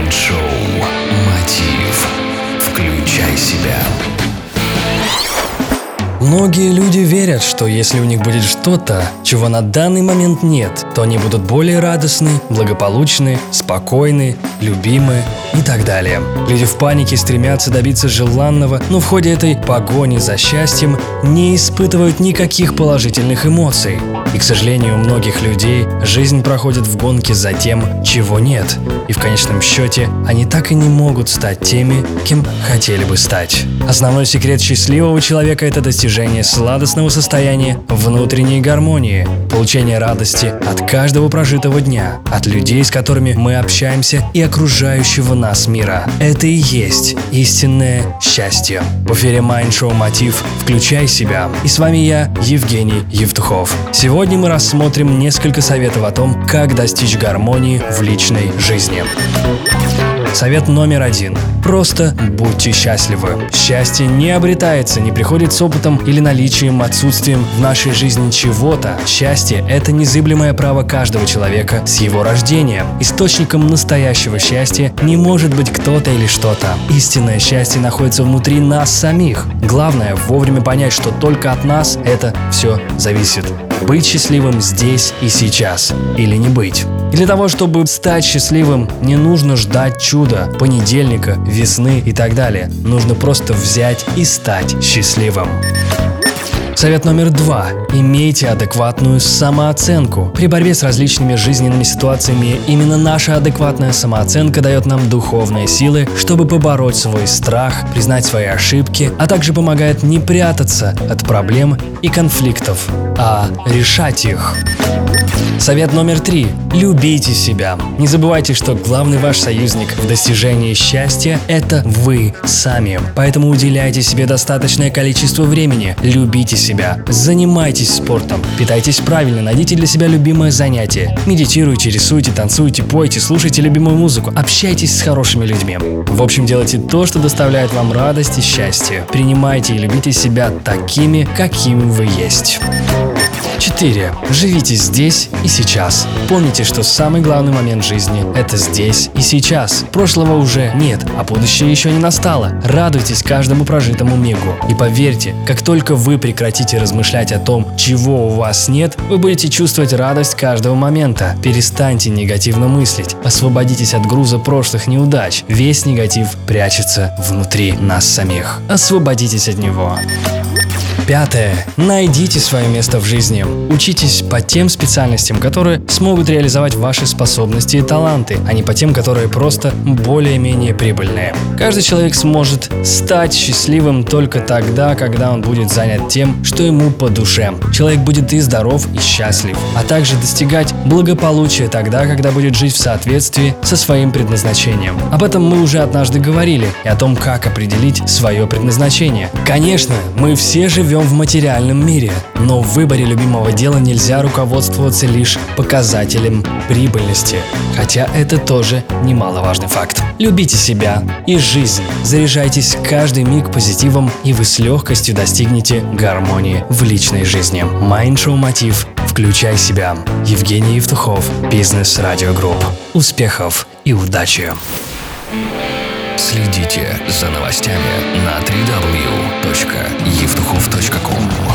Майнд-шоу «Мотив». Включай себя. Многие люди верят, что если у них будет что-то, чего на данный момент нет, то они будут более радостны, благополучны, спокойны, любимы и так далее. Люди в панике стремятся добиться желанного, но в ходе этой погони за счастьем не испытывают никаких положительных эмоций. И, к сожалению, у многих людей жизнь проходит в гонке за тем, чего нет. И в конечном счете они так и не могут стать теми, кем хотели бы стать. Основной секрет счастливого человека – это достижение сладостного состояния внутренней гармонии, получение радости от каждого прожитого дня, от людей, с которыми мы общаемся и окружающего нас мира. Это и есть истинное счастье. В эфире Mind Show Мотив «Включай себя». И с вами я, Евгений Евтухов. Сегодня мы рассмотрим несколько советов о том, как достичь гармонии в личной жизни. Совет номер один. Просто будьте счастливы. Счастье не обретается, не приходит с опытом или наличием, отсутствием в нашей жизни чего-то. Счастье – это незыблемое право каждого человека с его рождения. Источником настоящего счастья не может быть кто-то или что-то. Истинное счастье находится внутри нас самих. Главное – вовремя понять, что только от нас это все зависит. Быть счастливым здесь и сейчас. Или не быть. И для того, чтобы стать счастливым, не нужно ждать чуда, понедельника, весны и так далее. Нужно просто взять и стать счастливым. Совет номер два. Имейте адекватную самооценку. При борьбе с различными жизненными ситуациями именно наша адекватная самооценка дает нам духовные силы, чтобы побороть свой страх, признать свои ошибки, а также помогает не прятаться от проблем и конфликтов, а решать их. Совет номер три. Любите себя. Не забывайте, что главный ваш союзник в достижении счастья – это вы сами. Поэтому уделяйте себе достаточное количество времени. Любите себя. Занимайтесь спортом. Питайтесь правильно. Найдите для себя любимое занятие. Медитируйте, рисуйте, танцуйте, пойте, слушайте любимую музыку. Общайтесь с хорошими людьми. В общем, делайте то, что доставляет вам радость и счастье. Принимайте и любите себя такими, какими вы есть. 4. Живите здесь и сейчас. Помните, что самый главный момент жизни – это здесь и сейчас. Прошлого уже нет, а будущее еще не настало. Радуйтесь каждому прожитому мигу. И поверьте, как только вы прекратите размышлять о том, чего у вас нет, вы будете чувствовать радость каждого момента. Перестаньте негативно мыслить. Освободитесь от груза прошлых неудач. Весь негатив прячется внутри нас самих. Освободитесь от него. Пятое. Найдите свое место в жизни. Учитесь по тем специальностям, которые смогут реализовать ваши способности и таланты, а не по тем, которые просто более-менее прибыльные. Каждый человек сможет стать счастливым только тогда, когда он будет занят тем, что ему по душе. Человек будет и здоров, и счастлив, а также достигать благополучия тогда, когда будет жить в соответствии со своим предназначением. Об этом мы уже однажды говорили и о том, как определить свое предназначение. Конечно, мы все живем живем в материальном мире, но в выборе любимого дела нельзя руководствоваться лишь показателем прибыльности, хотя это тоже немаловажный факт. Любите себя и жизнь, заряжайтесь каждый миг позитивом, и вы с легкостью достигнете гармонии в личной жизни. Майндшоу Мотив Включай себя. Евгений Евтухов, Бизнес Радио Групп. Успехов и удачи! Следите за новостями на www.evtuchov.com